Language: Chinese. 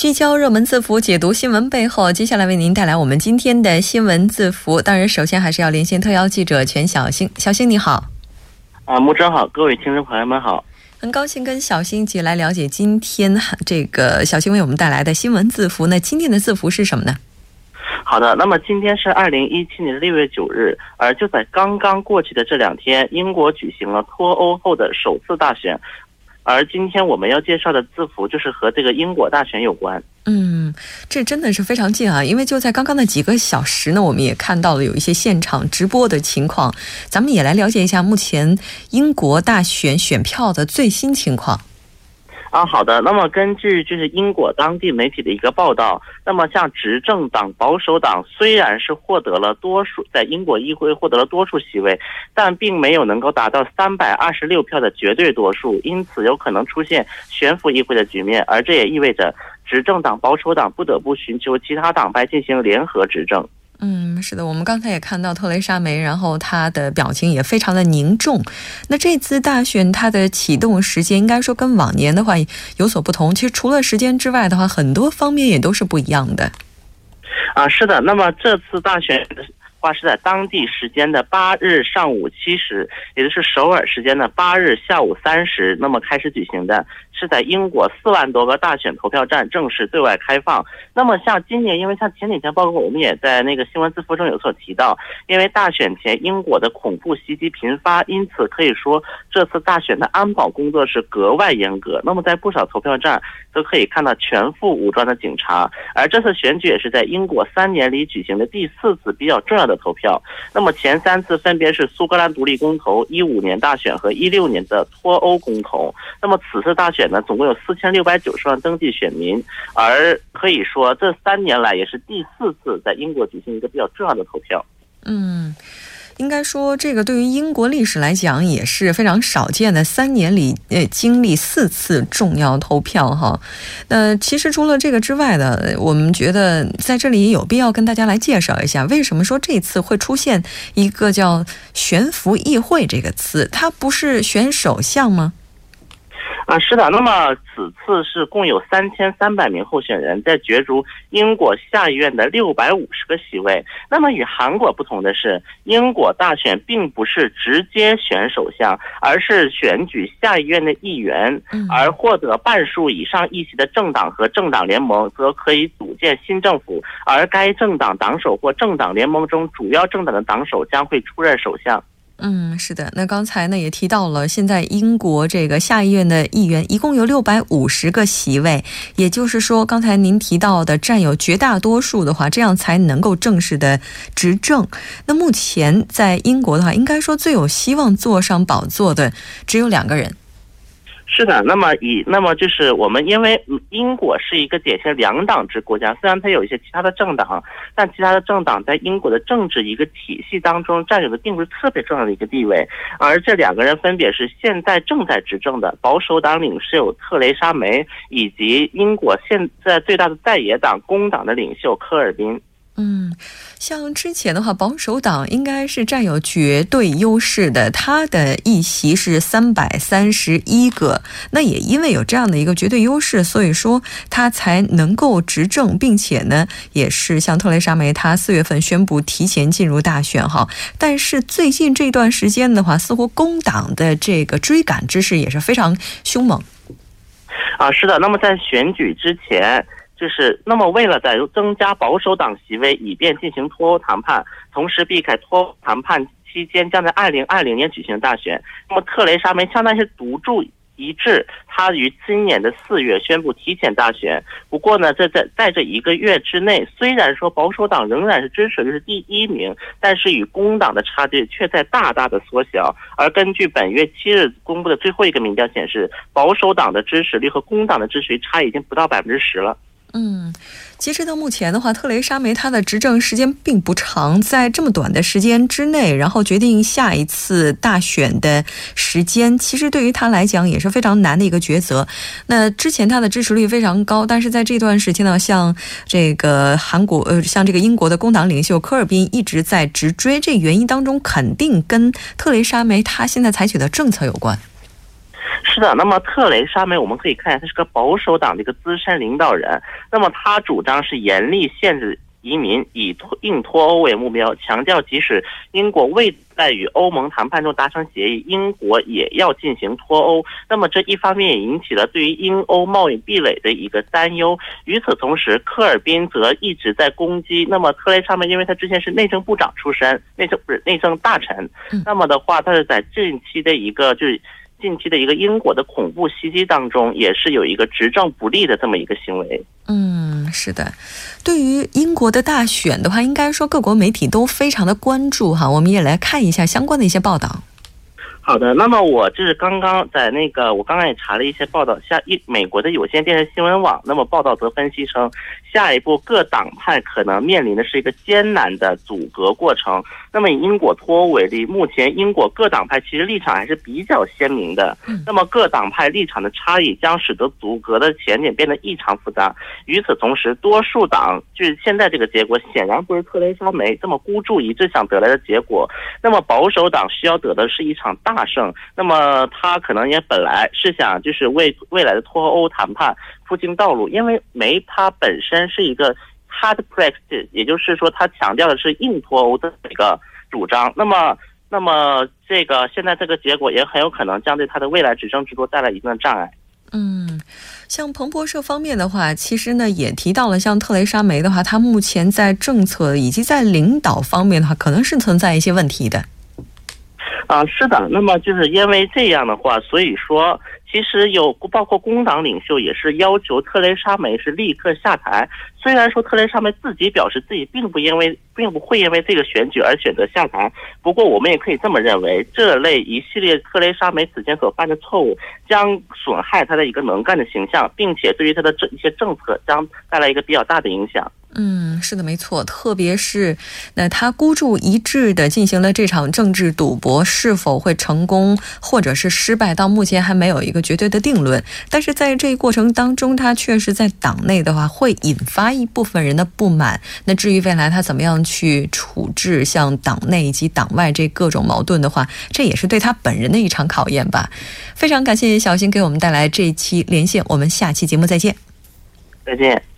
聚焦热门字符，解读新闻背后。接下来为您带来我们今天的新闻字符。当然，首先还是要连线特邀记者全小星。小星你好，啊，木真好，各位听众朋友们好，很高兴跟小星一起来了解今天这个小星为我们带来的新闻字符。那今天的字符是什么呢？好的，那么今天是二零一七年六月九日，而就在刚刚过去的这两天，英国举行了脱欧后的首次大选。而今天我们要介绍的字符就是和这个英国大选有关。嗯，这真的是非常近啊！因为就在刚刚的几个小时呢，我们也看到了有一些现场直播的情况。咱们也来了解一下目前英国大选选票的最新情况。啊，好的。那么根据就是英国当地媒体的一个报道，那么像执政党保守党虽然是获得了多数，在英国议会获得了多数席位，但并没有能够达到三百二十六票的绝对多数，因此有可能出现悬浮议会的局面，而这也意味着执政党保守党不得不寻求其他党派进行联合执政。嗯，是的，我们刚才也看到特蕾莎梅，然后她的表情也非常的凝重。那这次大选它的启动时间，应该说跟往年的话有所不同。其实除了时间之外的话，很多方面也都是不一样的。啊，是的。那么这次大选。话是在当地时间的八日上午七时，也就是首尔时间的八日下午三时，那么开始举行的，是在英国四万多个大选投票站正式对外开放。那么像今年，因为像前几天，包括我们也在那个新闻字符中有所提到，因为大选前英国的恐怖袭击频发，因此可以说这次大选的安保工作是格外严格。那么在不少投票站都可以看到全副武装的警察，而这次选举也是在英国三年里举行的第四次比较重要的。的投票，那么前三次分别是苏格兰独立公投、一五年大选和一六年的脱欧公投。那么此次大选呢，总共有四千六百九十万登记选民，而可以说这三年来也是第四次在英国举行一个比较重要的投票。嗯。应该说，这个对于英国历史来讲也是非常少见的，三年里呃经历四次重要投票哈。那其实除了这个之外的，我们觉得在这里有必要跟大家来介绍一下，为什么说这次会出现一个叫“悬浮议会”这个词？它不是选首相吗？啊，是的。那么此次是共有三千三百名候选人，在角逐英国下议院的六百五十个席位。那么与韩国不同的是，英国大选并不是直接选首相，而是选举下议院的议员。而获得半数以上议席的政党和政党联盟，则可以组建新政府。而该政党党首或政党联盟中主要政党的党首将会出任首相。嗯，是的。那刚才呢也提到了，现在英国这个下议院的议员一共有六百五十个席位，也就是说，刚才您提到的占有绝大多数的话，这样才能够正式的执政。那目前在英国的话，应该说最有希望坐上宝座的只有两个人。是的，那么以那么就是我们因为英国是一个典型两党制国家，虽然它有一些其他的政党，但其他的政党在英国的政治一个体系当中占有的并不是特别重要的一个地位。而这两个人分别是现在正在执政的保守党领袖特蕾莎梅，以及英国现在最大的在野党工党的领袖科尔宾。嗯，像之前的话，保守党应该是占有绝对优势的，他的议席是三百三十一个。那也因为有这样的一个绝对优势，所以说他才能够执政，并且呢，也是像特蕾莎梅，她四月份宣布提前进入大选哈。但是最近这段时间的话，似乎工党的这个追赶之势也是非常凶猛。啊，是的。那么在选举之前。就是那么，为了在增加保守党席位，以便进行脱欧谈判，同时避开脱欧谈判期间将在二零二零年举行大选。那么，特蕾莎梅相当于是独注一掷，她于今年的四月宣布提前大选。不过呢，在在在这一个月之内，虽然说保守党仍然是支持率是第一名，但是与工党的差距却在大大的缩小。而根据本月七日公布的最后一个民调显示，保守党的支持率和工党的支持率差已经不到百分之十了。嗯，截止到目前的话，特蕾莎梅她的执政时间并不长，在这么短的时间之内，然后决定下一次大选的时间，其实对于她来讲也是非常难的一个抉择。那之前她的支持率非常高，但是在这段时间呢，像这个韩国呃，像这个英国的工党领袖科尔宾一直在直追，这原因当中肯定跟特蕾莎梅她现在采取的政策有关。是的，那么特蕾莎梅我们可以看一下，她是个保守党的一个资深领导人。那么她主张是严厉限制移民，以脱硬脱欧为目标，强调即使英国未在与欧盟谈判中达成协议，英国也要进行脱欧。那么这一方面也引起了对于英欧贸易壁垒的一个担忧。与此同时，科尔宾则一直在攻击。那么特雷莎梅，因为他之前是内政部长出身，内政不是内政大臣，那么的话，他是在近期的一个就是。近期的一个英国的恐怖袭击当中，也是有一个执政不力的这么一个行为。嗯，是的。对于英国的大选的话，应该说各国媒体都非常的关注哈。我们也来看一下相关的一些报道。好的，那么我就是刚刚在那个，我刚刚也查了一些报道，像一美国的有线电视新闻网，那么报道则分析称，下一步各党派可能面临的是一个艰难的阻隔过程。那么以英国脱欧为例，目前英国各党派其实立场还是比较鲜明的，那么各党派立场的差异将使得阻隔的前景变得异常复杂。与此同时，多数党就是现在这个结果显然不是特蕾莎梅这么孤注一掷想得来的结果。那么保守党需要得的是一场。大胜，那么他可能也本来是想就是为未来的脱欧谈判铺清道路，因为煤它本身是一个 hard Brexit，也就是说它强调的是硬脱欧的一个主张。那么，那么这个现在这个结果也很有可能将对它的未来执政之路带来一定的障碍。嗯，像彭博社方面的话，其实呢也提到了，像特蕾莎梅的话，她目前在政策以及在领导方面的话，可能是存在一些问题的。啊，是的，那么就是因为这样的话，所以说其实有包括工党领袖也是要求特蕾莎梅是立刻下台。虽然说特蕾莎梅自己表示自己并不因为并不会因为这个选举而选择下台，不过我们也可以这么认为，这类一系列特蕾莎梅此前所犯的错误将损害她的一个能干的形象，并且对于她的这一些政策将带来一个比较大的影响。嗯，是的，没错。特别是那他孤注一掷的进行了这场政治赌博，是否会成功或者是失败，到目前还没有一个绝对的定论。但是在这一过程当中，他确实在党内的话会引发一部分人的不满。那至于未来他怎么样去处置像党内以及党外这各种矛盾的话，这也是对他本人的一场考验吧。非常感谢小新给我们带来这一期连线，我们下期节目再见。再见。